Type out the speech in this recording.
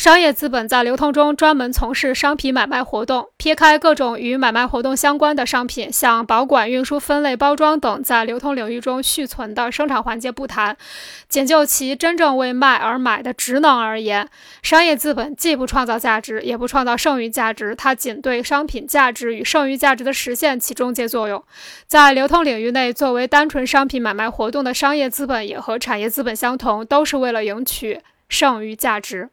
商业资本在流通中专门从事商品买卖活动撇开各种与买卖活动相关的商品像保管运输分类包装等在流通领域中续存的生产环节不谈仅就其真正为卖而买的职能而言商业资本既不创造价值也不创造剩余价值它仅对商品价值与剩余价值的实现起中介作用。在流通领域内作为单纯商品买卖活动的商业资本也和产业资本相同都是为了赢取剩余价值。